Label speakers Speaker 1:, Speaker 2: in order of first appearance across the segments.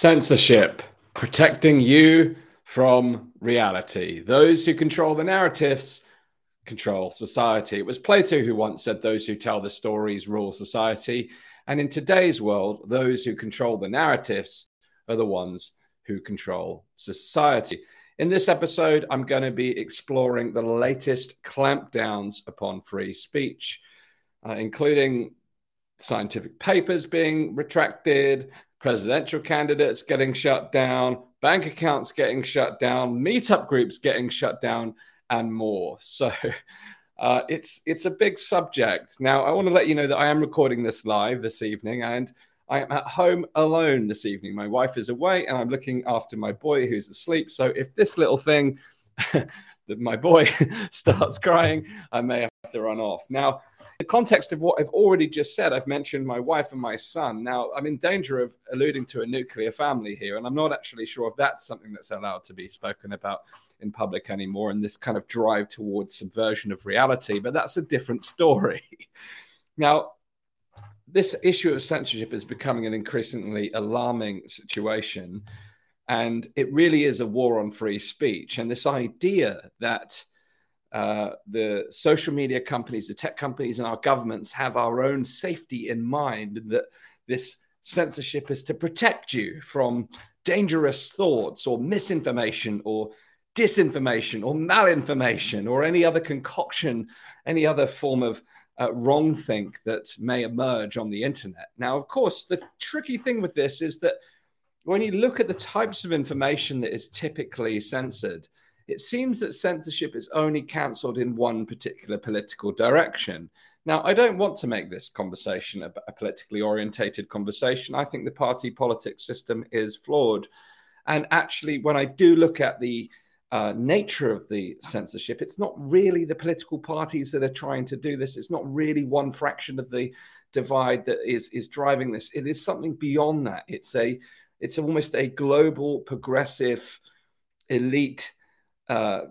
Speaker 1: Censorship, protecting you from reality. Those who control the narratives control society. It was Plato who once said, Those who tell the stories rule society. And in today's world, those who control the narratives are the ones who control society. In this episode, I'm going to be exploring the latest clampdowns upon free speech, uh, including scientific papers being retracted, presidential candidates getting shut down, bank accounts getting shut down, meetup groups getting shut down, and more. So uh, it's it's a big subject. Now I want to let you know that I am recording this live this evening, and I am at home alone this evening. My wife is away, and I'm looking after my boy who's asleep. So if this little thing my boy starts crying, I may have to run off. Now, the context of what I've already just said, I've mentioned my wife and my son. Now, I'm in danger of alluding to a nuclear family here, and I'm not actually sure if that's something that's allowed to be spoken about in public anymore, and this kind of drive towards subversion of reality, but that's a different story. now, this issue of censorship is becoming an increasingly alarming situation. And it really is a war on free speech. And this idea that uh, the social media companies, the tech companies, and our governments have our own safety in mind, that this censorship is to protect you from dangerous thoughts or misinformation or disinformation or malinformation or any other concoction, any other form of uh, wrong think that may emerge on the internet. Now, of course, the tricky thing with this is that when you look at the types of information that is typically censored, it seems that censorship is only cancelled in one particular political direction. Now, I don't want to make this conversation a, politically orientated conversation. I think the party politics system is flawed. And actually, when I do look at the uh, nature of the censorship, it's not really the political parties that are trying to do this. It's not really one fraction of the divide that is is driving this. It is something beyond that. It's a it's almost a global, progressive, elite, uh,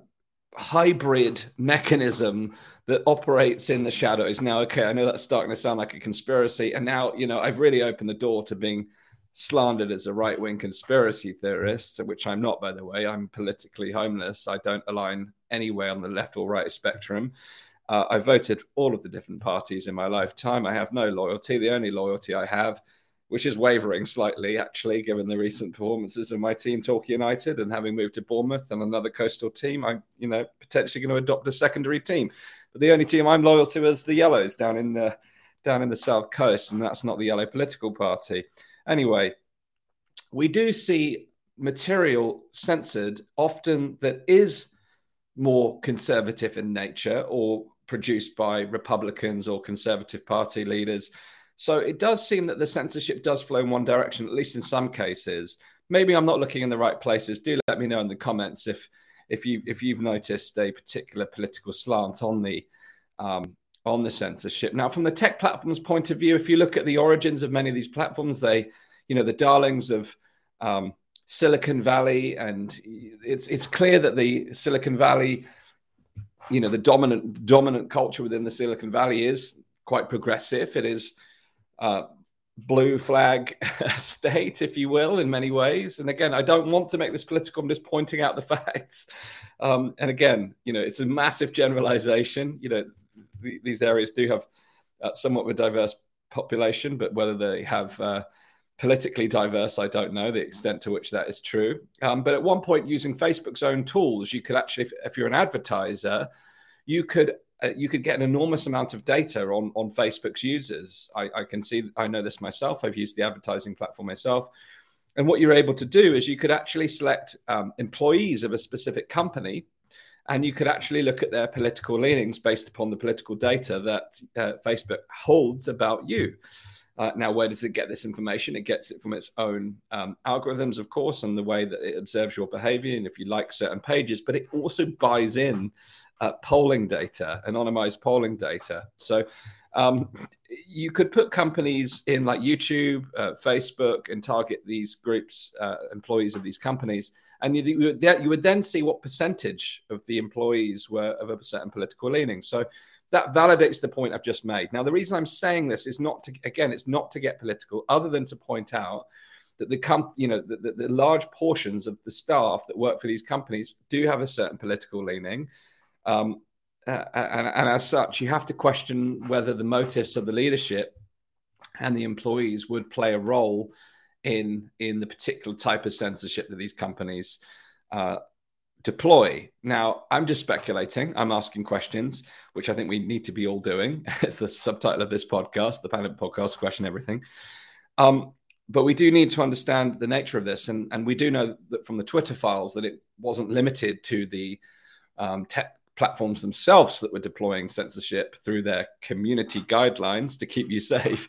Speaker 1: hybrid mechanism that operates in the shadows. Now, okay, I know that's starting to sound like a conspiracy, and now you know I've really opened the door to being slandered as a right wing conspiracy theorist, which I'm not, by the way. I'm politically homeless. I don't align anywhere on the left or right spectrum. Uh, I voted all of the different parties in my lifetime. I have no loyalty. The only loyalty I have which is wavering slightly, actually, given the recent performances of my team, Torquay United, and having moved to Bournemouth and another coastal team, I'm, you know, potentially going to adopt a secondary team. But the only team I'm loyal to is the Yellows down in the down in the south coast, and that's not the Yellow political party. Anyway, we do see material censored often that is more conservative in nature or produced by Republicans or Conservative Party leaders so it does seem that the censorship does flow in one direction, at least in some cases. Maybe I'm not looking in the right places. Do let me know in the comments if if you if you've noticed a particular political slant on the um, on the censorship. Now, from the tech platforms' point of view, if you look at the origins of many of these platforms, they, you know, the darlings of um, Silicon Valley, and it's it's clear that the Silicon Valley, you know, the dominant dominant culture within the Silicon Valley is quite progressive. It is uh, blue flag state, if you will, in many ways. And again, I don't want to make this political. I'm just pointing out the facts. Um, and again, you know, it's a massive generalization. You know, th- these areas do have uh, somewhat of a diverse population, but whether they have uh, politically diverse, I don't know the extent to which that is true. Um, but at one point, using Facebook's own tools, you could actually, if, if you're an advertiser, you could uh, you could get an enormous amount of data on on Facebook's users. I, I, can see, I know this myself. I've used the advertising platform myself, and what you're able to do is you could actually select um, employees of a specific company, and you could actually look at their political leanings based upon the political data that uh, Facebook holds about you. Uh, now, where does it get this information? It gets it from its own um, algorithms, of course, and the way that it observes your behavior and if you like certain pages, but it also buys in uh, polling data, anonymized polling data. So um, you could put companies in like YouTube, uh, Facebook, and target these groups, uh, employees of these companies, and you, you, would, then see what percentage of the employees were of a certain political leaning. So that validates the point I've just made. Now, the reason I'm saying this is not to, again, it's not to get political, other than to point out that the com- you know the, the, the, large portions of the staff that work for these companies do have a certain political leaning. Um, and, and as such, you have to question whether the motives of the leadership and the employees would play a role in in the particular type of censorship that these companies uh, deploy. Now, I'm just speculating. I'm asking questions, which I think we need to be all doing. it's the subtitle of this podcast, the Planet Podcast, question everything. Um, but we do need to understand the nature of this, and and we do know that from the Twitter files that it wasn't limited to the um, tech platforms themselves that were deploying censorship through their community guidelines to keep you safe.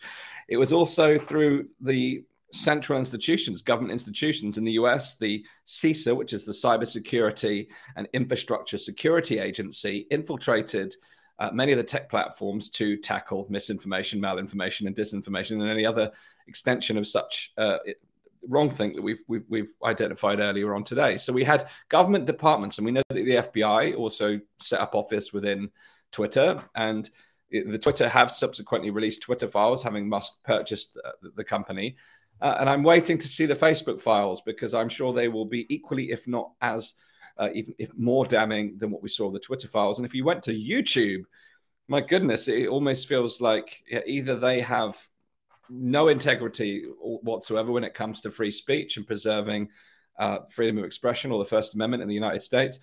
Speaker 1: It was also through the central institutions, government institutions in the US, the CISA, which is the Cybersecurity and Infrastructure Security Agency, infiltrated uh, many of the tech platforms to tackle misinformation, malinformation, and disinformation, and any other extension of such uh, wrong thing that we've, we've, we've identified earlier on today. So we had government departments, and we know that the FBI also set up office within Twitter, and the Twitter have subsequently released Twitter files, having Musk purchased the company. Uh, and I'm waiting to see the Facebook files because I'm sure they will be equally, if not as, uh, even if more damning than what we saw the Twitter files. And if you went to YouTube, my goodness, it almost feels like either they have no integrity whatsoever when it comes to free speech and preserving uh, freedom of expression or the First Amendment in the United States,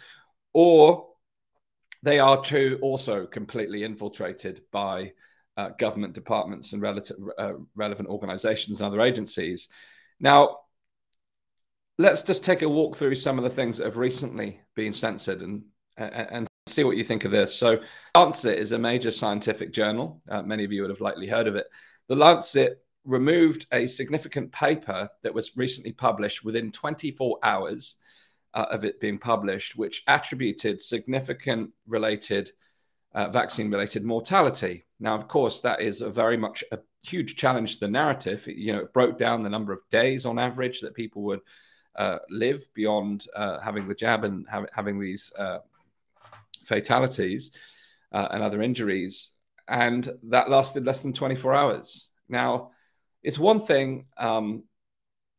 Speaker 1: or they are too also completely infiltrated by uh, government departments and relative, uh, relevant organizations and other agencies. Now, let's just take a walk through some of the things that have recently been censored and, and see what you think of this. So, Lancet is a major scientific journal. Uh, many of you would have likely heard of it. The Lancet removed a significant paper that was recently published within 24 hours uh, of it being published, which attributed significant related uh, vaccine related mortality. Now, of course, that is a very much a huge challenge to the narrative. You know, it broke down the number of days on average that people would uh, live beyond uh, having the jab and ha- having these uh, fatalities uh, and other injuries. And that lasted less than 24 hours. Now, it's one thing, um,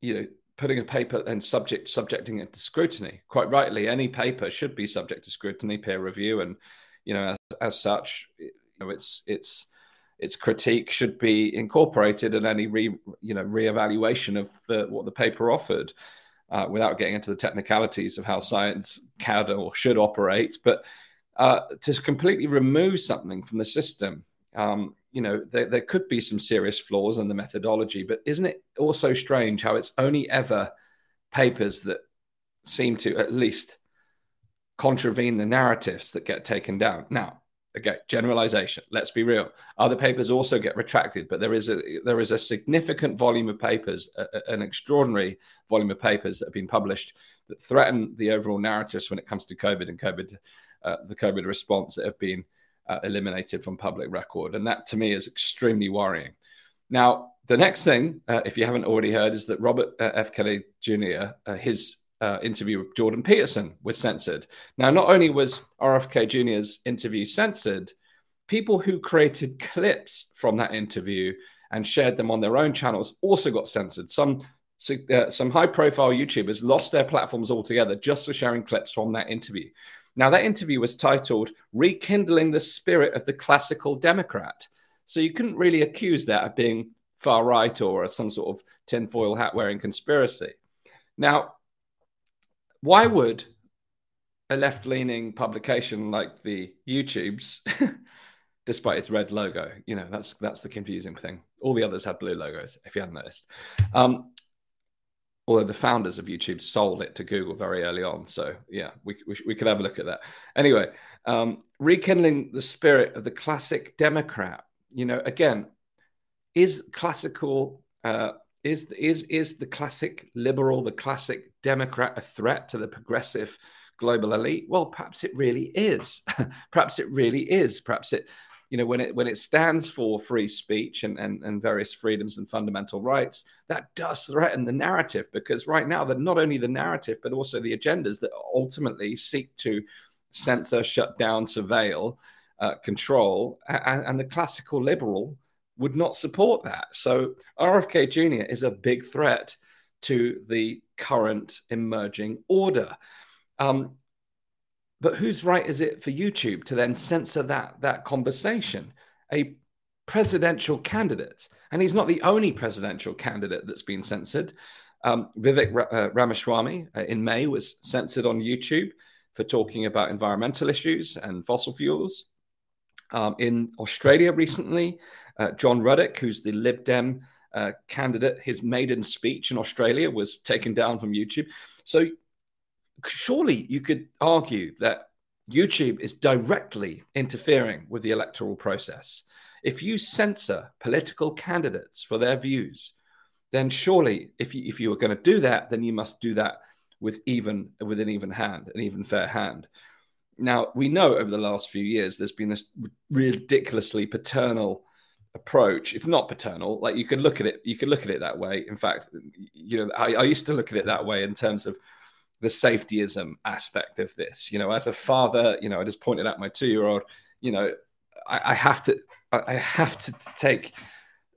Speaker 1: you know, putting a paper and subject subjecting it to scrutiny. Quite rightly, any paper should be subject to scrutiny, peer review, and you know, as, as such, you know, it's it's its critique should be incorporated in any re, you know reevaluation of the, what the paper offered, uh, without getting into the technicalities of how science can or should operate. But uh, to completely remove something from the system, um, you know, there, there could be some serious flaws in the methodology. But isn't it also strange how it's only ever papers that seem to at least contravene the narratives that get taken down. Now, again, generalization. Let's be real. Other papers also get retracted, but there is a there is a significant volume of papers, a, an extraordinary volume of papers that have been published that threaten the overall narratives when it comes to COVID and COVID, the COVID response that have been uh, eliminated from public record, and that to me is extremely worrying. Now, the next thing, uh, if you haven't already heard, is that Robert uh, F. Kennedy Jr. Uh, his uh, interview with Jordan Peterson was censored. Now, not only was RFK Jr.'s interview censored, people who created clips from that interview and shared them on their own channels also got censored. Some uh, some high profile YouTubers lost their platforms altogether just for sharing clips from that interview. Now, that interview was titled Rekindling the Spirit of the Classical Democrat. So you couldn't really accuse that of being far right or some sort of tinfoil hat wearing conspiracy. Now, why would a left leaning publication like the YouTube's, despite its red logo, you know, that's that's the confusing thing. All the others had blue logos, if you hadn't noticed. Um, although the founders of YouTube sold it to Google very early on. So yeah, we, we, we could have a look at that. Anyway, um, rekindling the spirit of the classic Democrat. You know, again, is classical uh, is is is the classic liberal, the classic Democrat, a threat to the progressive global elite? Well, perhaps it really is. perhaps it really is. Perhaps it, you know, when it when it stands for free speech and, and and various freedoms and fundamental rights, that does threaten the narrative because right now that not only the narrative but also the agendas that ultimately seek to censor, shut down, surveil, uh, control, and, and the classical liberal would not support that. So RFK Jr. is a big threat to the current emerging order. Um, but whose right is it for YouTube to then censor that that conversation? A presidential candidate, and he's not the only presidential candidate that's been censored. Um, Vivek uh, Ramaswamy uh, in May was censored on YouTube for talking about environmental issues and fossil fuels. Um, in Australia recently, uh, John Ruddick, who's the Lib Dem uh, candidate, his maiden speech in Australia was taken down from YouTube. So surely you could argue that YouTube is directly interfering with the electoral process. If you censor political candidates for their views, then surely if you, if you are going to do that, then you must do that with even with an even hand, an even fair hand. Now we know over the last few years there's been this ridiculously paternal approach. It's not paternal. Like you could look at it, you could look at it that way. In fact, you know, I, I used to look at it that way in terms of the safetyism aspect of this. You know, as a father, you know, I just pointed out my two-year-old. You know, I, I have to, I have to take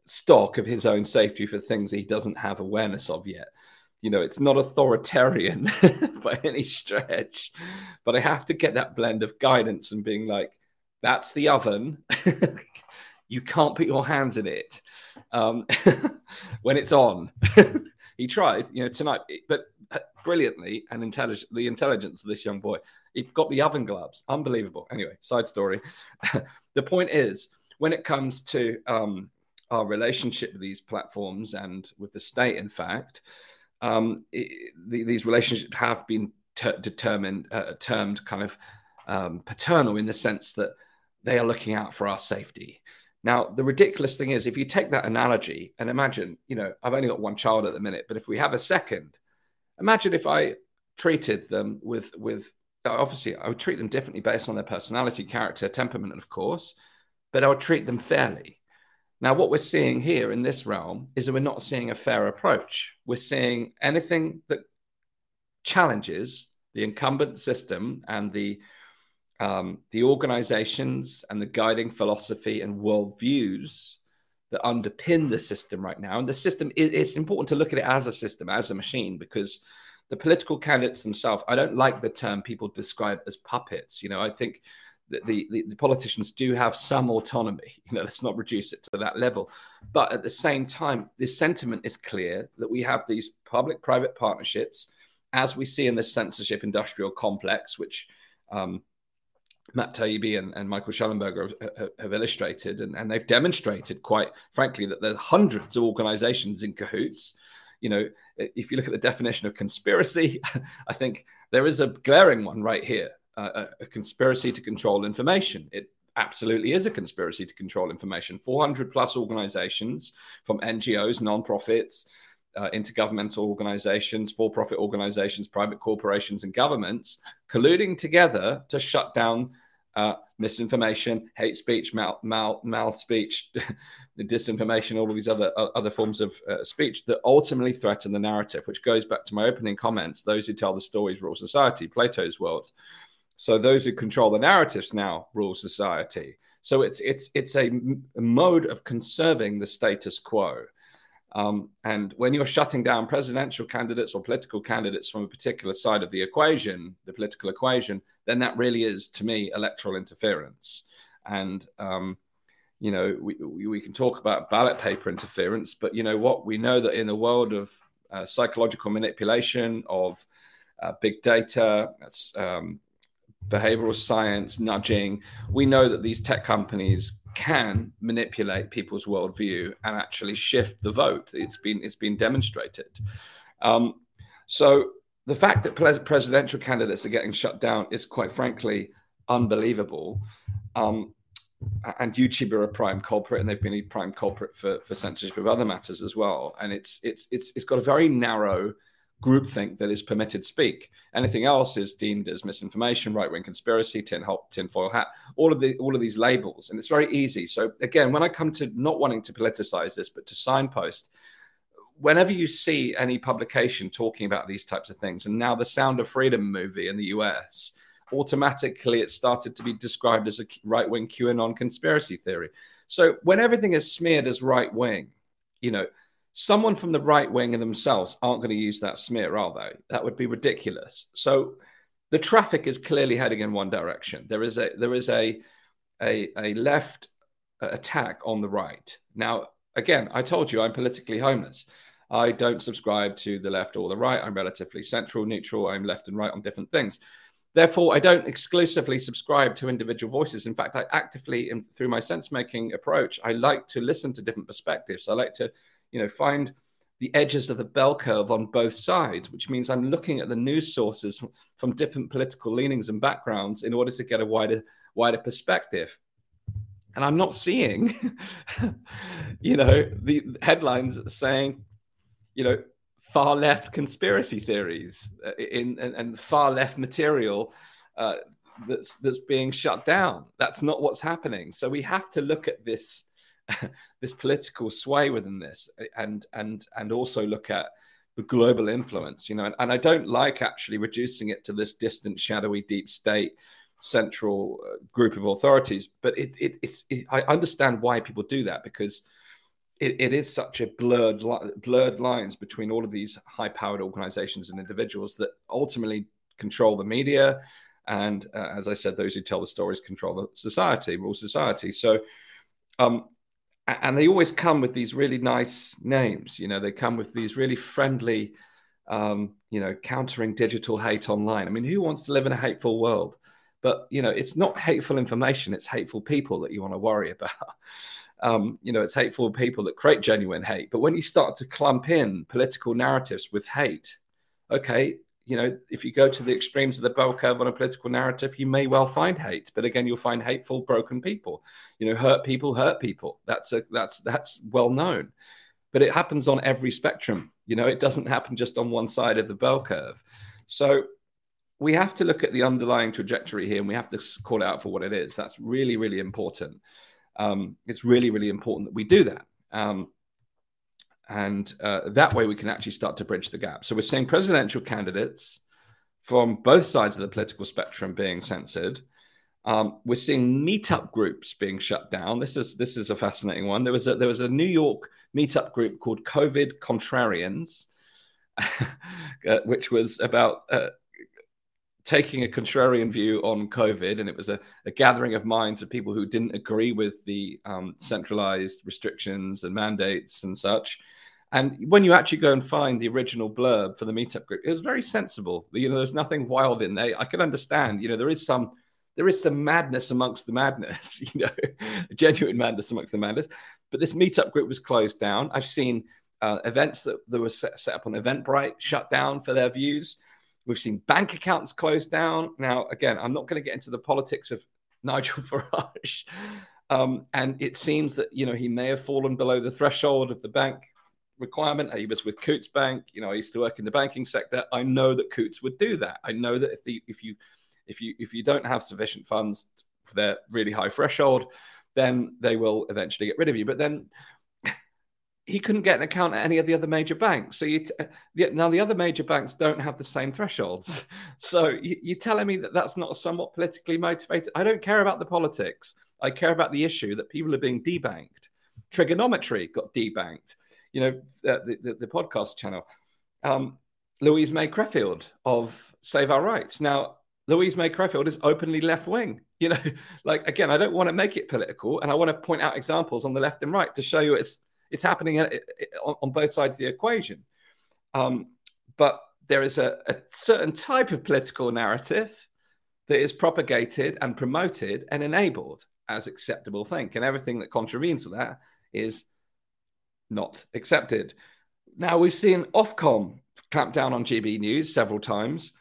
Speaker 1: stock of his own safety for things he doesn't have awareness of yet. You know, it's not authoritarian by any stretch, but I have to get that blend of guidance and being like, that's the oven. you can't put your hands in it um, when it's on. he tried, you know, tonight, but brilliantly and intelligent, the intelligence of this young boy. He got the oven gloves. Unbelievable. Anyway, side story. the point is, when it comes to um, our relationship with these platforms and with the state, in fact, um, it, the, these relationships have been ter- determined, uh, termed kind of um, paternal in the sense that they are looking out for our safety. Now, the ridiculous thing is, if you take that analogy and imagine, you know, I've only got one child at the minute, but if we have a second, imagine if I treated them with with obviously I would treat them differently based on their personality, character, temperament, of course, but I would treat them fairly. Now, what we're seeing here in this realm is that we're not seeing a fair approach. We're seeing anything that challenges the incumbent system and the um, the organizations and the guiding philosophy and worldviews that underpin the system right now. And the system, it's important to look at it as a system, as a machine, because the political candidates themselves, I don't like the term people describe as puppets. You know, I think that the, the, the politicians do have some autonomy. You know, let's not reduce it to that level. But at the same time, the sentiment is clear that we have these public private partnerships, as we see in the censorship industrial complex, which um, Matt Taibbi and, and Michael Shellenberger have, have illustrated, and, and, they've demonstrated, quite frankly, that there's hundreds of organizations in cahoots. You know, if you look at the definition of conspiracy, I think there is a glaring one right here uh, a, a conspiracy to control information. It absolutely is a conspiracy to control information. 400 plus organizations from NGOs, non-profits, uh, intergovernmental organizations, for profit organizations, private corporations, and governments colluding together to shut down uh, misinformation, hate speech, mal, mal, mal speech, disinformation, all of these other uh, other forms of uh, speech that ultimately threaten the narrative, which goes back to my opening comments. Those who tell the stories rule society, Plato's world. So those who control the narratives now rule society. So it's it's it's a mode of conserving the status quo. Um, and when you're shutting down presidential candidates or political candidates from a particular side of the equation, the political equation, then that really is, to me, electoral interference. And, um, you know, we, we can talk about ballot paper interference, but you know what? We know that in the world of uh, psychological manipulation, of uh, big data, um, behavioral science, nudging, we know that these tech companies can manipulate people's worldview and actually shift the vote. It's been it's been demonstrated. Um, so the fact that presidential candidates are getting shut down is quite frankly unbelievable. Um, and YouTube are a prime culprit, and they've been a prime culprit for, for censorship of other matters as well. And it's it's it's it's got a very narrow groupthink that is permitted speak. Anything else is deemed as misinformation, right wing conspiracy, tin tinfoil hat, all of the all of these labels, and it's very easy. So again, when I come to not wanting to politicize this, but to signpost, whenever you see any publication talking about these types of things, and now the Sound of Freedom movie in the US, automatically it started to be described as a right wing QAnon conspiracy theory. So when everything is smeared as right wing, you know someone from the right wing and themselves aren't going to use that smear, are they? That would be ridiculous. So the traffic is clearly heading in one direction. There is a there is a a, a left uh, attack on the right. Now, again, I told you I'm politically homeless. I don't subscribe to the left or the right. I'm relatively central, neutral. I'm left and right on different things. Therefore, I don't exclusively subscribe to individual voices. In fact, I actively, through my sense making approach, I like to listen to different perspectives. I like to you know, find the edges of the bell curve on both sides, which means I'm looking at the news sources from, different political leanings and backgrounds in order to get a wider wider perspective. And I'm not seeing, you know, the headlines saying, you know, far left conspiracy theories uh, in and, and far left material uh, that's that's being shut down. That's not what's happening. So we have to look at this this political sway within this, and and and also look at the global influence. You know, and, and I don't like actually reducing it to this distant, shadowy, deep state central uh, group of authorities. But it, it it's it, I understand why people do that because. It, it is such a blurred blurred lines between all of these high powered organizations and individuals that ultimately control the media and uh, as i said those who tell the stories control the society rule society so um, and they always come with these really nice names. You know, they come with these really friendly, um, you know, countering digital hate online. I mean, who wants to live in a hateful world? But you know, it's not hateful information; it's hateful people that you want to worry about. Um, you know, it's hateful people that create genuine hate. But when you start to clump in political narratives with hate, okay, you know, if you go to the extremes of the bell curve on a political narrative, you may well find hate. But again, you'll find hateful, broken people. You know, hurt people hurt people. That's a that's that's well known. But it happens on every spectrum. You know, it doesn't happen just on one side of the bell curve. So we have to look at the underlying trajectory here, and we have to call it out for what it is. That's really, really important. Um, it's really, really important that we do that. Um, and uh, that way we can actually start to bridge the gap. So we're seeing presidential candidates from both sides of the political spectrum being censored. Um, we're seeing meetup groups being shut down. This is this is a fascinating one. There was a, there was a New York meetup group called COVID Contrarians, uh, which was about uh, taking a contrarian view on COVID, and it was a, a, gathering of minds of people who didn't agree with the um, centralized restrictions and mandates and such. And when you actually go and find the original blurb for the meetup group, it was very sensible. You know, there's nothing wild in there. I can understand. You know, there is some there is some madness amongst the madness. You know, genuine madness amongst the madness. But this meetup group was closed down. I've seen uh, events that, that were set, set up on Eventbrite shut down for their views. We've seen bank accounts closed down. Now, again, I'm not going to get into the politics of Nigel Farage. Um, and it seems that you know he may have fallen below the threshold of the bank requirement. He was with Coutts Bank. You know, I used to work in the banking sector. I know that Coutts would do that. I know that if the if you if you if you don't have sufficient funds for their really high threshold, then they will eventually get rid of you. But then he couldn't get an account at any of the other major banks. So you t- now the other major banks don't have the same thresholds. So you, you're telling me that that's not somewhat politically motivated? I don't care about the politics. I care about the issue that people are being debanked. Trigonometry got debanked you know, the, the, the, podcast channel, um, Louise May Creffield of Save Our Rights. Now, Louise May Creffield is openly left wing. You know, like again, I don't want to make it political, and I want to point out examples on the left and right to show you it's it's happening on, on both sides of the equation. Um, but there is a, a certain type of political narrative that is propagated and promoted and enabled as acceptable thing, and everything that contravenes that is not accepted. Now, we've seen Ofcom clamp down on GB News several times.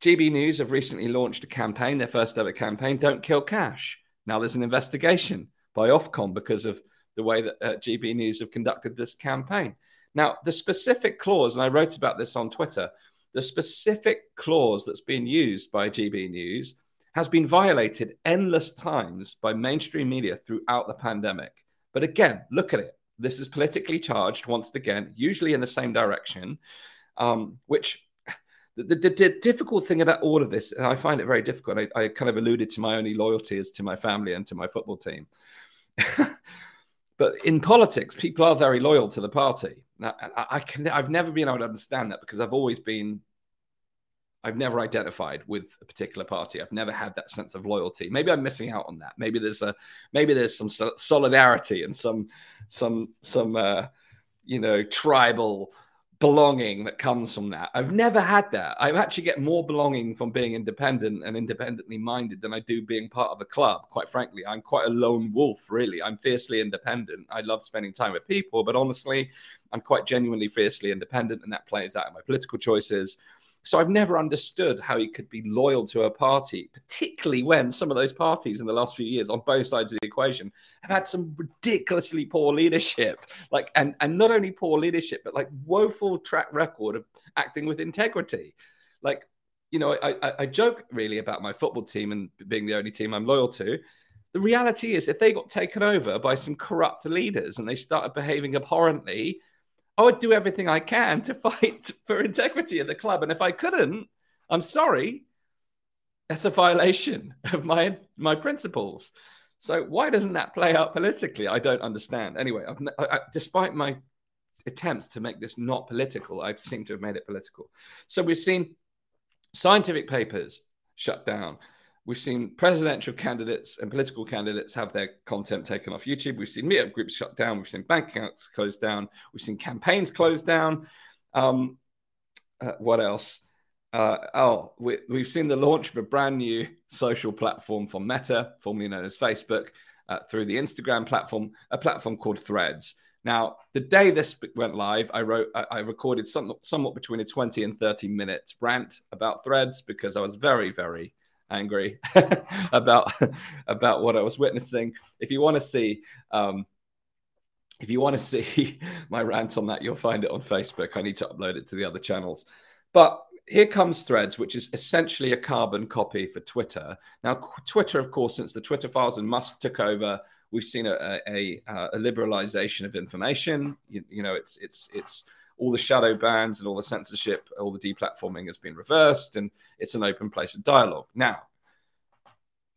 Speaker 1: GB News have recently launched a campaign, their first ever campaign, Don't Kill Cash. Now there's an investigation by Ofcom because of the way that uh, GB News have conducted this campaign. Now, the specific clause, and I wrote about this on Twitter, the specific clause that's been used by GB News has been violated endless times by mainstream media throughout the pandemic. But again, look at it. This is politically charged once again, usually in the same direction, um, which the, the, the, difficult thing about all of this, and I find it very difficult. I, I kind of alluded to my only loyalty is to my family and to my football team. but in politics, people are very loyal to the party. I, I can I've never been able to understand that because I've always been I've never identified with a particular party. I've never had that sense of loyalty. Maybe I'm missing out on that. Maybe there's a maybe there's some solidarity and some some some uh, you know tribal belonging that comes from that. I've never had that. I actually get more belonging from being independent and independently minded than I do being part of a club. Quite frankly, I'm quite a lone wolf, really. I'm fiercely independent. I love spending time with people, but honestly, I'm quite genuinely fiercely independent, and that plays out in my political choices. So I've never understood how he could be loyal to a party, particularly when some of those parties in the last few years on both sides of the equation have had some ridiculously poor leadership. Like, and, and not only poor leadership, but like woeful track record of acting with integrity. Like, you know, I, I, I joke really about my football team and being the only team I'm loyal to. The reality is, if they got taken over by some corrupt leaders and they started behaving abhorrently, I would do everything I can to fight for integrity of the club. And if I couldn't, I'm sorry. That's a violation of my my principles. So why doesn't that play out politically? I don't understand. Anyway, I've, I, despite my attempts to make this not political, I seem to have made it political. So we've seen scientific papers shut down. We've seen presidential candidates and political candidates have their content taken off YouTube. We've seen meetup groups shut down. We've seen bank accounts closed down. We've seen campaigns closed down. Um, uh, what else? Uh, oh, we, have seen the launch of a brand new social platform from Meta, formerly known as Facebook, uh, through the Instagram platform, a platform called Threads. Now, the day this went live, I wrote, I, I recorded some, somewhat between a 20 and 30 minute rant about Threads because I was very, very angry about about what I was witnessing. If you want to see, um, if you want to see my rant on that, you'll find it on Facebook. I need to upload it to the other channels. But here comes Threads, which is essentially a carbon copy for Twitter. Now, Twitter, of course, since the Twitter files and Musk took over, we've seen a, a, a liberalization of information. You, you know, it's it's it's all the shadow bans and all the censorship, all the deplatforming has been reversed, and it's an open place of dialogue. Now,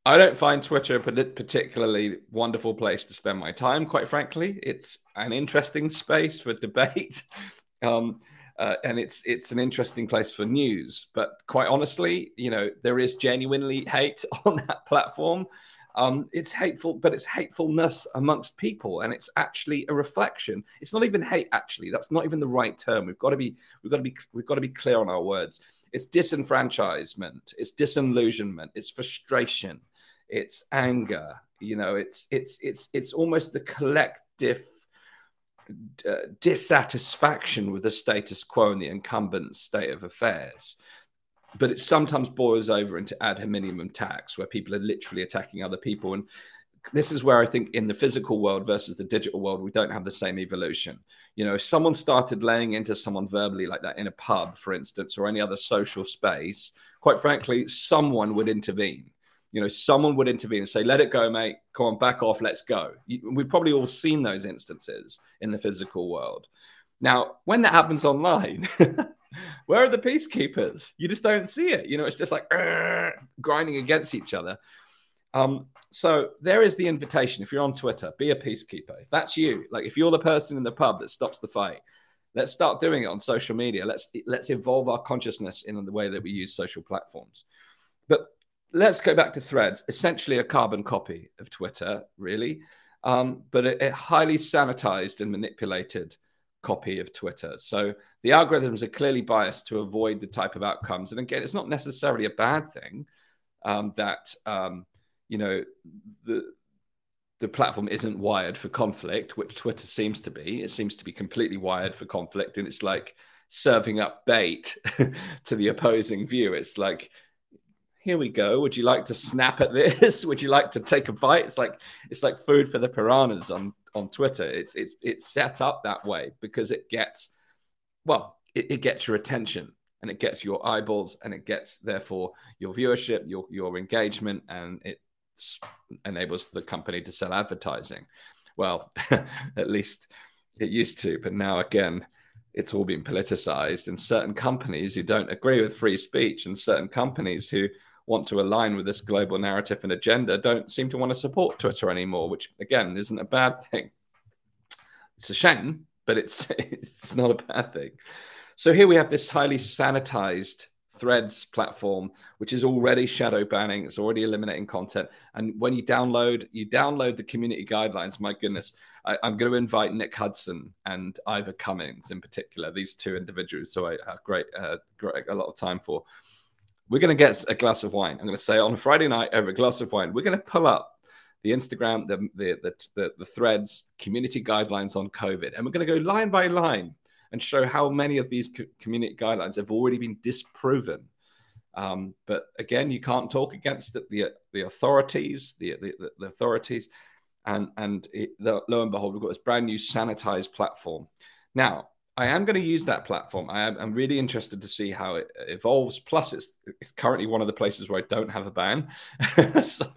Speaker 1: I don't find Twitter a particularly wonderful place to spend my time, quite frankly. It's an interesting space for debate. Um, uh, and it's it's an interesting place for news. But quite honestly, you know, there is genuinely hate on that platform, um, it's hateful, but it's hatefulness amongst people, and it's actually a reflection. It's not even hate, actually. That's not even the right term. We've got to be, we've got to be, we've got to be clear on our words. It's disenfranchisement. It's disillusionment. It's frustration. It's anger. You know, it's it's it's it's almost the collective uh, dissatisfaction with the status quo and the incumbent state of affairs but it sometimes boils over into ad hominem attacks where people are literally attacking other people. And this is where i think in the physical world versus the digital world we don't have the same evolution. You know if someone started laying into someone verbally like that in a pub for instance or any other social space quite frankly someone would intervene. You know someone would intervene and say let it go mate. Come on back off. Let's go. We've probably all seen those instances in the physical world now when that happens online Where are the peacekeepers? You just don't see it. You know, it's just like grinding against each other. Um, so there is the invitation. If you're on Twitter, be a peacekeeper. If that's you, like if you're the person in the pub that stops the fight, let's start doing it on social media. Let's let's evolve our consciousness in the way that we use social platforms. But let's go back to Threads. Essentially, a carbon copy of Twitter, really, um, but it, a highly sanitized and manipulated copy of Twitter. So the algorithms are clearly biased to avoid the type of outcomes. And again, it's not necessarily a bad thing um, that um, you know the the platform isn't wired for conflict, which Twitter seems to be. It seems to be completely wired for conflict, and it's like serving up bait to the opposing view. It's like here we go. Would you like to snap at this? Would you like to take a bite? It's like it's like food for the piranhas on on Twitter. It's it's it's set up that way because it gets well, it, it gets your attention and it gets your eyeballs and it gets therefore your viewership, your your engagement, and it enables the company to sell advertising. Well, at least it used to, but now again, it's all been politicized. And certain companies who don't agree with free speech and certain companies who want to align with this global narrative and agenda don't seem to want to support Twitter anymore, which again isn't a bad thing. It's a shame, but it's it's not a bad thing. So here we have this highly sanitized Threads platform, which is already shadow banning. It's already eliminating content. And when you download, you download the community guidelines. My goodness, I, am going to invite Nick Hudson and Ivor Cummins in particular. These two individuals, so I have great, uh, great a lot of time for. We're going to get a glass of wine. I'm going to say on a Friday night over a glass of wine. We're going to pull up the Instagram, the the the, the, Threads community guidelines on COVID, and we're going to go line by line and show how many of these co- community guidelines have already been disproven. Um, but again, you can't talk against the the, the authorities, the, the, the authorities, and and it, lo and behold, we've got this brand new sanitized platform. Now, I am going to use that platform. I am, I'm really interested to see how it evolves. Plus, it's, it's currently one of the places where I don't have a ban. so,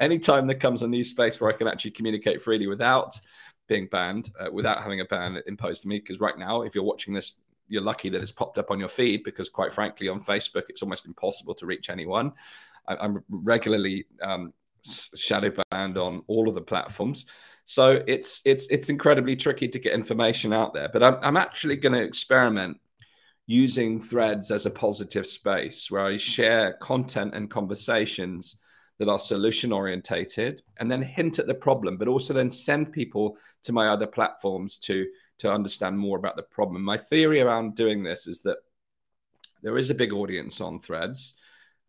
Speaker 1: anytime there comes a new space where I can actually communicate freely without being banned, uh, without having a ban imposed to me, because right now, if you're watching this, you're lucky that it's popped up on your feed because, quite frankly, on Facebook, it's almost impossible to reach anyone. I, am regularly um, shadow banned on all of the platforms. So it's it's it's incredibly tricky to get information out there. But I'm, I'm actually going to experiment using threads as a positive space where I share content and conversations that are solution orientated and then hint at the problem, but also then send people to my other platforms to to understand more about the problem. My theory around doing this is that there is a big audience on threads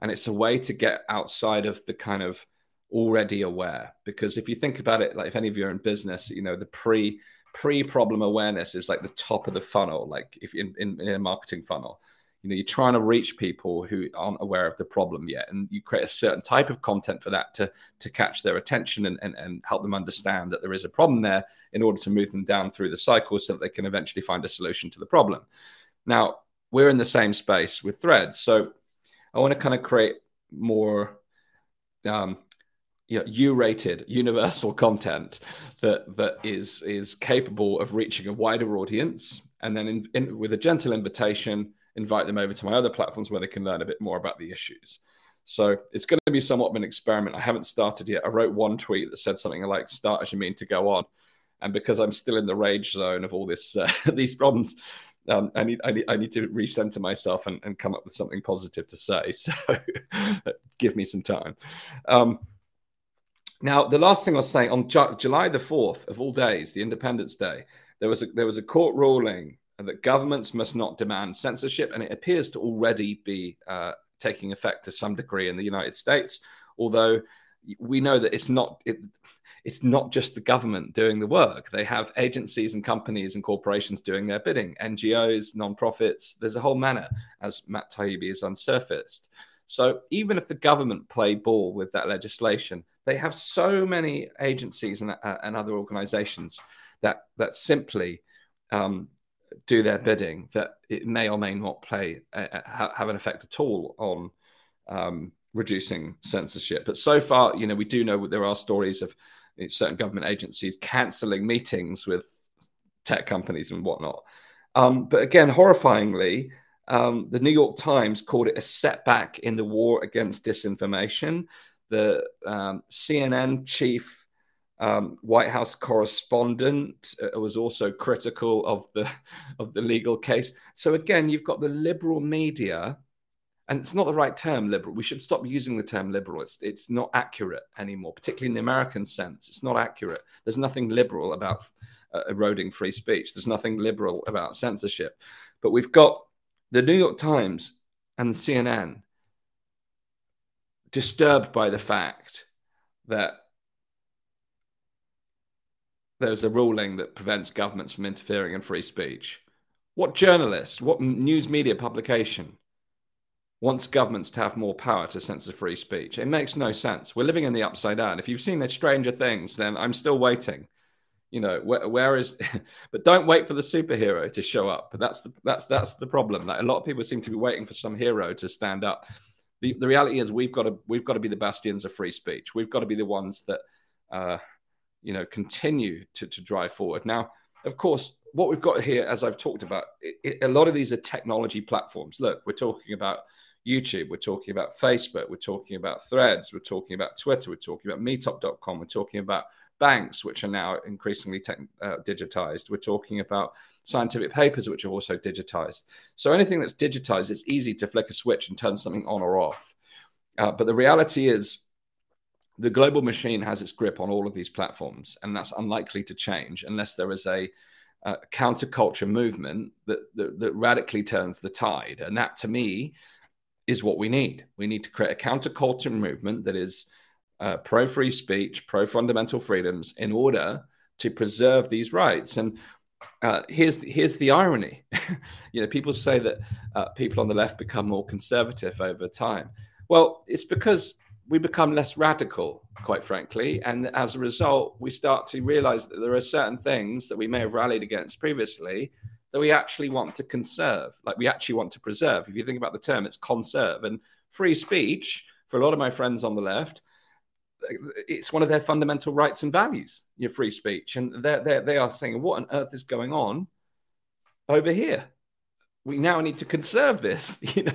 Speaker 1: and it's a way to get outside of the kind of already aware. Because if you think about it like if any of you are in business you know the pre pre problem awareness is like the top of the funnel like if in, in, in a marketing funnel. You know you're trying to reach people who aren't aware of the problem yet and you create a certain type of content for that to to catch their attention and, and, and help them understand that there is a problem there in order to move them down through the cycle so that they can eventually find a solution to the problem. Now we're in the same space with threads so i want to kind of create more um, you know, U-rated universal content that that is is capable of reaching a wider audience, and then in, in, with a gentle invitation, invite them over to my other platforms where they can learn a bit more about the issues. So it's going to be somewhat of an experiment. I haven't started yet. I wrote one tweet that said something like "Start as you mean to go on," and because I'm still in the rage zone of all this uh, these problems. Um, I need, I need I need to recenter myself and, and come up with something positive to say. So give me some time. Um, now, the last thing I'll say on Ju- July the 4th of all days, the Independence Day, there was a, there was a court ruling that governments must not demand censorship, and it appears to already be uh, taking effect to some degree in the United States. Although we know that it's not it, it's not just the government doing the work. They have agencies and companies and corporations doing their bidding, NGOs, non-profits. There's a whole manner, as Matt Taibbi has unsurfaced. So even if the government play ball with that legislation, they have so many agencies and, uh, and other organizations that that simply um, do their bidding that it may or may not play uh, uh have an effect at all on um, reducing censorship. But so far, you know, we do know there are stories of certain government agencies cancelling meetings with tech companies and whatnot. Um, but again, horrifyingly, um, the New York Times called it a setback in the war against disinformation the um, CNN chief um, White House correspondent uh, was also critical of the of the legal case. So again, you've got the liberal media, and it's not the right term, liberal. We should stop using the term liberal. It's it's not accurate anymore, particularly in the American sense. It's not accurate. There's nothing liberal about uh, eroding free speech. There's nothing liberal about censorship. But we've got the New York Times and CNN disturbed by the fact that there's a ruling that prevents governments from interfering in free speech. What journalist, what news media publication wants governments to have more power to censor free speech? It makes no sense. We're living in the upside down. If you've seen the Stranger Things, then I'm still waiting. You know, where, where is? but don't wait for the superhero to show up. But that's the that's that's the problem. Like a lot of people seem to be waiting for some hero to stand up the, the reality is we've got to we've got to be the bastions of free speech. We've got to be the ones that uh, you know continue to, to drive forward. Now, of course, what we've got here, as I've talked about, it, it, a lot of these are technology platforms. Look, we're talking about YouTube, we're talking about Facebook, we're talking about Threads, we're talking about Twitter, we're talking about Meetup.com, we're talking about banks, which are now increasingly uh, digitized. We're talking about scientific papers, which are also digitized. So anything that's digitized, it's easy to flick a switch and turn something on or off. Uh, but the reality is, the global machine has its grip on all of these platforms, and that's unlikely to change unless there is a, a counterculture movement that, that, that radically turns the tide. And that, to me, is what we need. We need to create a counterculture movement that is uh, pro free speech, pro fundamental freedoms, in order to preserve these rights. And uh, here's the, here's the irony. you know, people say that uh, people on the left become more conservative over time. Well, it's because we become less radical, quite frankly, and as a result, we start to realize that there are certain things that we may have rallied against previously that we actually want to conserve, like we actually want to preserve. If you think about the term, it's conserve and free speech. For a lot of my friends on the left, it's one of their fundamental rights and values, your free speech. And they're, they're, they are saying, what on earth is going on over here? We now need to conserve this. You know?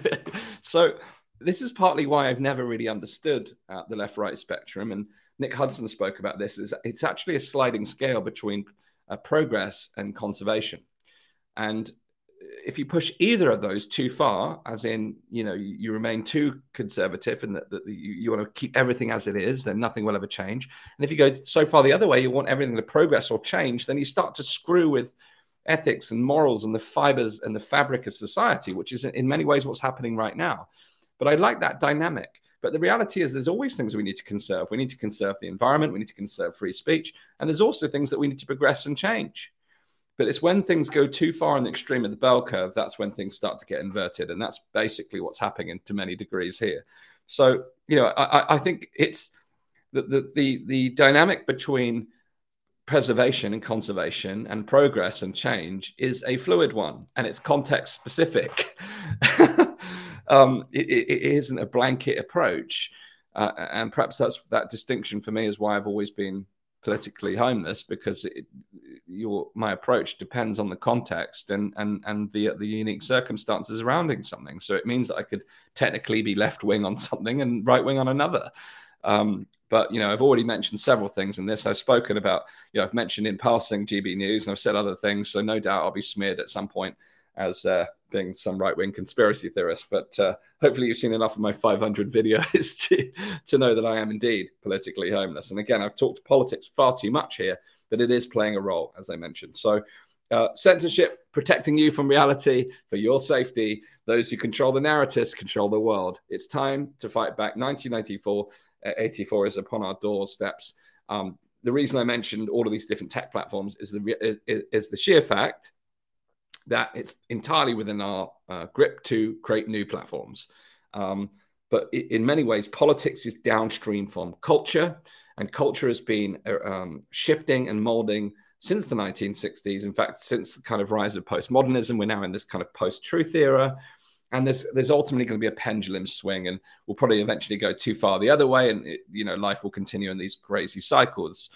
Speaker 1: so this is partly why I've never really understood uh, the left-right spectrum. And Nick Hudson spoke about this. Is it's actually a sliding scale between uh, progress and conservation. And if you push either of those too far, as in, you know, you, you remain too conservative and that, that you, you, want to keep everything as it is, then nothing will ever change. And if you go so far the other way, you want everything to progress or change, then you start to screw with ethics and morals and the fibers and the fabric of society, which is in many ways what's happening right now. But I like that dynamic. But the reality is, there's always things we need to conserve. We need to conserve the environment. We need to conserve free speech. And there's also things that we need to progress and change. But it's when things go too far in the extreme of the bell curve, that's when things start to get inverted. And that's basically what's happening to many degrees here. So, you know, I, I think it's the, the, the, the dynamic between preservation and conservation and progress and change is a fluid one and it's context specific. um, it, it isn't a blanket approach. Uh, and perhaps that's that distinction for me is why I've always been politically homeless because it, your my approach depends on the context and and and the the unique circumstances surrounding something. So it means that I could technically be left wing on something and right wing on another. Um, but you know, I've already mentioned several things in this. I've spoken about, you know, I've mentioned in passing GB News, and I've said other things. So no doubt I'll be smeared at some point as uh, being some right wing conspiracy theorist. But uh, hopefully, you've seen enough of my 500 videos to, to know that I am indeed politically homeless. And again, I've talked politics far too much here, but it is playing a role, as I mentioned. So, uh, censorship protecting you from reality for your safety. Those who control the narratives control the world. It's time to fight back. 1994, uh, 84 is upon our doorsteps. Um, the reason I mentioned all of these different tech platforms is the is, is the sheer fact that it's entirely within our uh, grip to create new platforms. Um, but in many ways, politics is downstream from culture, and culture has been uh, um, shifting and molding since the 1960s. In fact, since the kind of rise of postmodernism, we're now in this kind of post-truth era, and there's there's ultimately going to be a pendulum swing, and we'll probably eventually go too far the other way, and it, you know life will continue in these crazy cycles.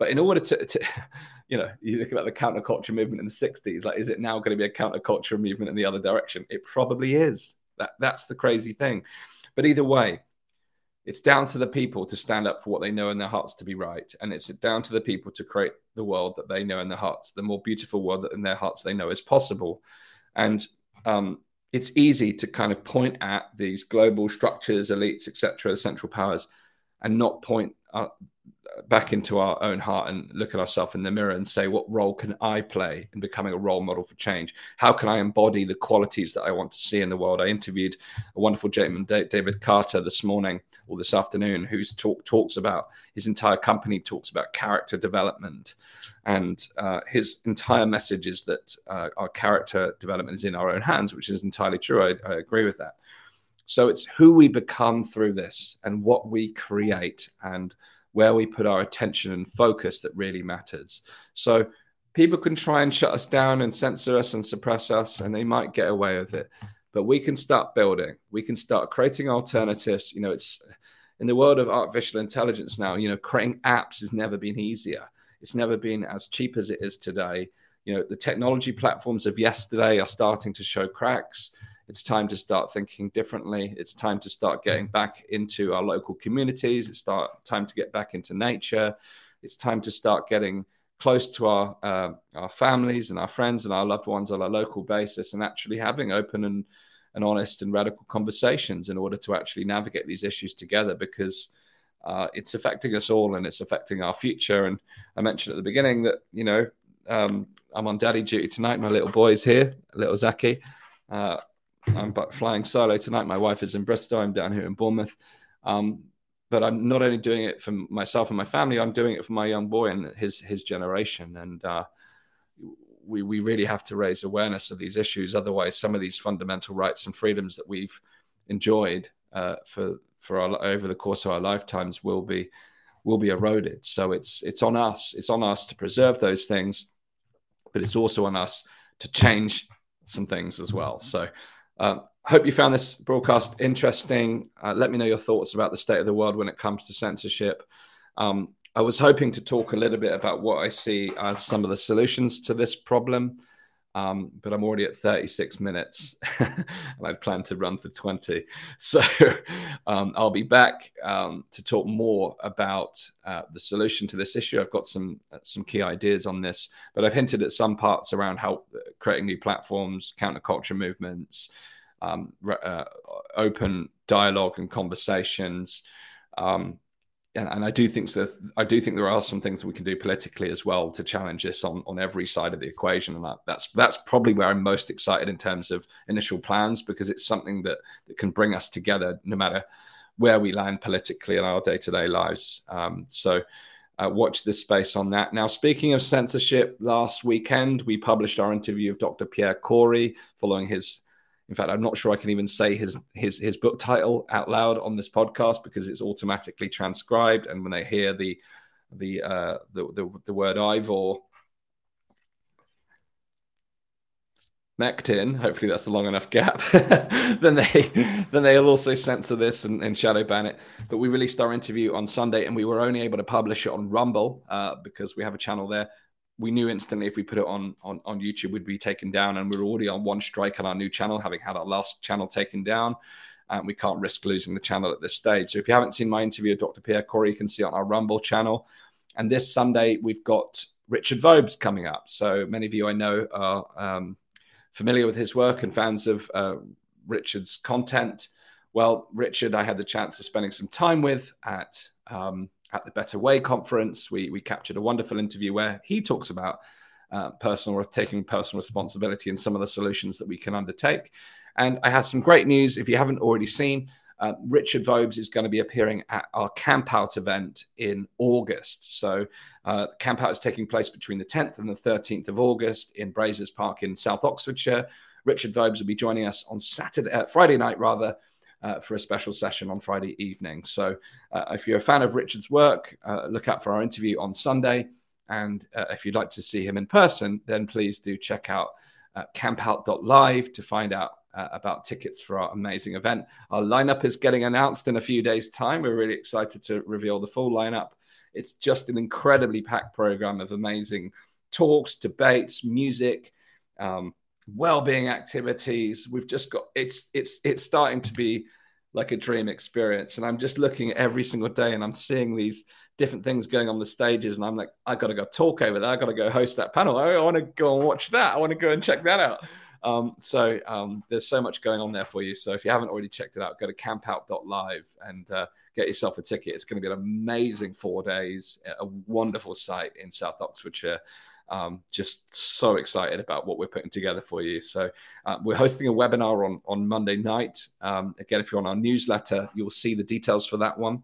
Speaker 1: But in order to, to, you know, you look about the counterculture movement in the 60s, like, is it now going to be a counterculture movement in the other direction? It probably is. That, that's the crazy thing. But either way, it's down to the people to stand up for what they know in their hearts to be right. And it's down to the people to create the world that they know in their hearts, the more beautiful world that in their hearts they know is possible. And um, it's easy to kind of point at these global structures, elites, etc., central powers, and not point uh, back into our own heart and look at ourselves in the mirror and say, what role can I play in becoming a role model for change? How can I embody the qualities that I want to see in the world? I interviewed a wonderful gentleman, David Carter, this morning or this afternoon, whose talk, talks about his entire company talks about character development. And uh, his entire message is that uh, our character development is in our own hands, which is entirely true. I, I agree with that. So it's who we become through this and what we create and where we put our attention and focus that really matters. So people can try and shut us down and censor us and suppress us, and they might get away with it. But we can start building. We can start creating alternatives. You know, it's in the world of artificial intelligence now. You know, creating apps has never been easier. It's never been as cheap as it is today. You know, the technology platforms of yesterday are starting to show cracks. It's time to start thinking differently. It's time to start getting back into our local communities. It's start time to get back into nature. It's time to start getting close to our uh, our families and our friends and our loved ones on a local basis, and actually having open and and honest and radical conversations in order to actually navigate these issues together because uh, it's affecting us all and it's affecting our future. And I mentioned at the beginning that you know um, I'm on daddy duty tonight. My little boy's here, little Zaki. Uh, I'm flying solo tonight. My wife is in Bristol. I'm down here in Bournemouth. Um, but I'm not only doing it for myself and my family. I'm doing it for my young boy and his his generation. And uh, we we really have to raise awareness of these issues. Otherwise, some of these fundamental rights and freedoms that we've enjoyed uh, for for our, over the course of our lifetimes will be will be eroded. So it's it's on us. It's on us to preserve those things, but it's also on us to change some things as well. So uh, hope you found this broadcast interesting. Uh, let me know your thoughts about the state of the world when it comes to censorship. Um, I was hoping to talk a little bit about what I see as some of the solutions to this problem, um, but I'm already at 36 minutes and I plan to run for 20. So um, I'll be back um, to talk more about uh, the solution to this issue. I've got some uh, some key ideas on this, but I've hinted at some parts around how uh, creating new platforms, counterculture movements, um, uh, open dialogue and conversations. Um, and, and, I do think that I do think there are some things that we can do politically as well to challenge this on, on every side of the equation, and that, that's that's probably where I'm most excited in terms of initial plans because it's something that that can bring us together no matter where we land politically in our day to day lives. Um, so. Uh, watch this space on that. Now, speaking of censorship, last weekend we published our interview of Dr. Pierre Kory following his in fact, I'm not sure I can even say his his his book title out loud on this podcast because it's automatically transcribed. And when they hear the the uh, the, the, the word Ivor Mectin, hopefully that's a long enough gap, then they then they'll also censor this and, and, shadow ban it. But we released our interview on Sunday, and we were only able to publish it on Rumble uh, because we have a channel there we knew instantly if we put it on, on on YouTube, we'd be taken down, and we are already on one strike on our new channel, having had our last channel taken down. And we can't risk losing the channel at this stage. So if you haven't seen my interview with Dr. Pierre Kory, you can see it on our Rumble channel. And this Sunday, we've got Richard Vobes coming up. So many of you I know are um, familiar with his work and fans of uh, Richard's content. Well, Richard, I had the chance of spending some time with at um, at the Better Way conference. We, we captured a wonderful interview where he talks about uh, personal taking personal responsibility and some of the solutions that we can undertake. And I have some great news. If you haven't already seen, uh, Richard Vobes is going to be appearing at our Camp Out event in August. So, uh, Camp Out is taking place between the 10th and the 13th of August in Braziers Park in South Oxfordshire. Richard Vobes will be joining us on Saturday, uh, Friday night rather, uh, for a special session on Friday evening. So uh, if you're a fan of Richard's work, uh, look out for our interview on Sunday. And if you'd like to see him in person, then please do check out uh, campout.live to find out uh, about tickets for our amazing event. Our lineup is getting announced in a few days' time. We're really excited to reveal the full lineup. It's just an incredibly packed program of amazing talks, debates, music, um, well-being activities. We've just got it's it's it's starting to be like a dream experience. And i'm just looking every single day and i'm seeing these different things going on the stages. And i'm like i gotta go talk over there. I gotta go host that panel. I, I want to go and watch that. I want to go and check that out. Um, so um, there's so much going on there for you. So if you haven't already checked it out go to campout.live and uh, get yourself a ticket. It's going to be an amazing four days a wonderful site in south oxfordshire um, just so excited about what we're putting together for you. So uh, we're hosting a webinar on on Monday night. Um, again, if you're on our newsletter, you'll see the details for that one.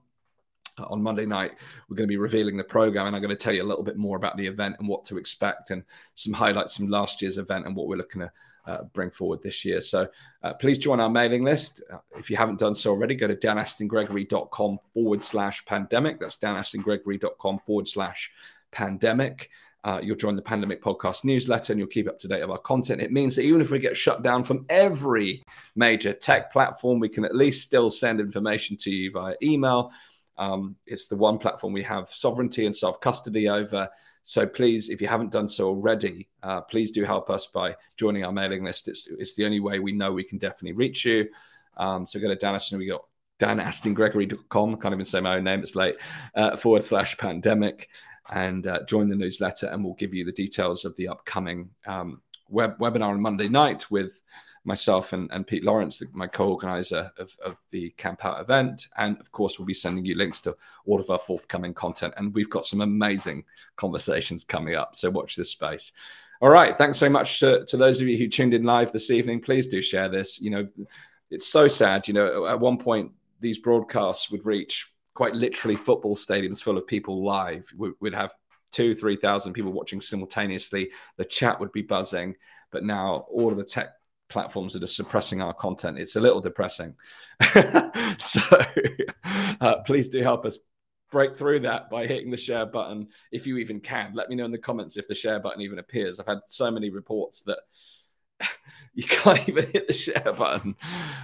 Speaker 1: Uh, on Monday night, we're going to be revealing the program, and I'm going to tell you a little bit more about the event and what to expect, and some highlights from last year's event and what we're looking to uh, bring forward this year. So uh, please join our mailing list. Uh, if you haven't done so already, go to danastingregory.com forward slash pandemic. That's danastingregory.com forward slash pandemic. Uh, you'll join the Pandemic Podcast newsletter and you'll keep up to date of our content. It means that even if we get shut down from every major tech platform, we can at least still send information to you via email. Um, it's the one platform we have sovereignty and self custody over. So please, if you haven't done so already, uh, please do help us by joining our mailing list. It's, it's the only way we know we can definitely reach you. Um, so go to and we got danastingregory.com. Can't even say my own name, it's late, uh, forward slash pandemic. And uh, join the newsletter, and we'll give you the details of the upcoming um, web- webinar on Monday night with myself and, and Pete Lawrence, my co-organizer of, of the Camp Out event. And of course, we'll be sending you links to all of our forthcoming content. And we've got some amazing conversations coming up. So watch this space. All right. Thanks so much to, to those of you who tuned in live this evening. Please do share this. You know, it's so sad. You know, at one point, these broadcasts would reach quite literally football stadiums full of people live. We'd have two, 3,000 people watching simultaneously. The chat would be buzzing. But now all of the tech platforms that are suppressing our content. It's a little depressing. so uh, please do help us break through that by hitting the share button if you even can. Let me know in the comments if the share button even appears. I've had so many reports that you can't even hit the share button.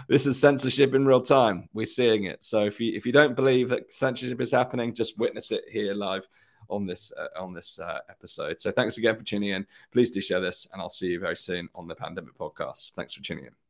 Speaker 1: This is censorship in real time. We're seeing it. So if you if you don't believe that censorship is happening, just witness it here live on this uh, on this uh, episode. So thanks again for tuning in. Please do share this, and I'll see you very soon on the Pandemic Podcast. Thanks for tuning in.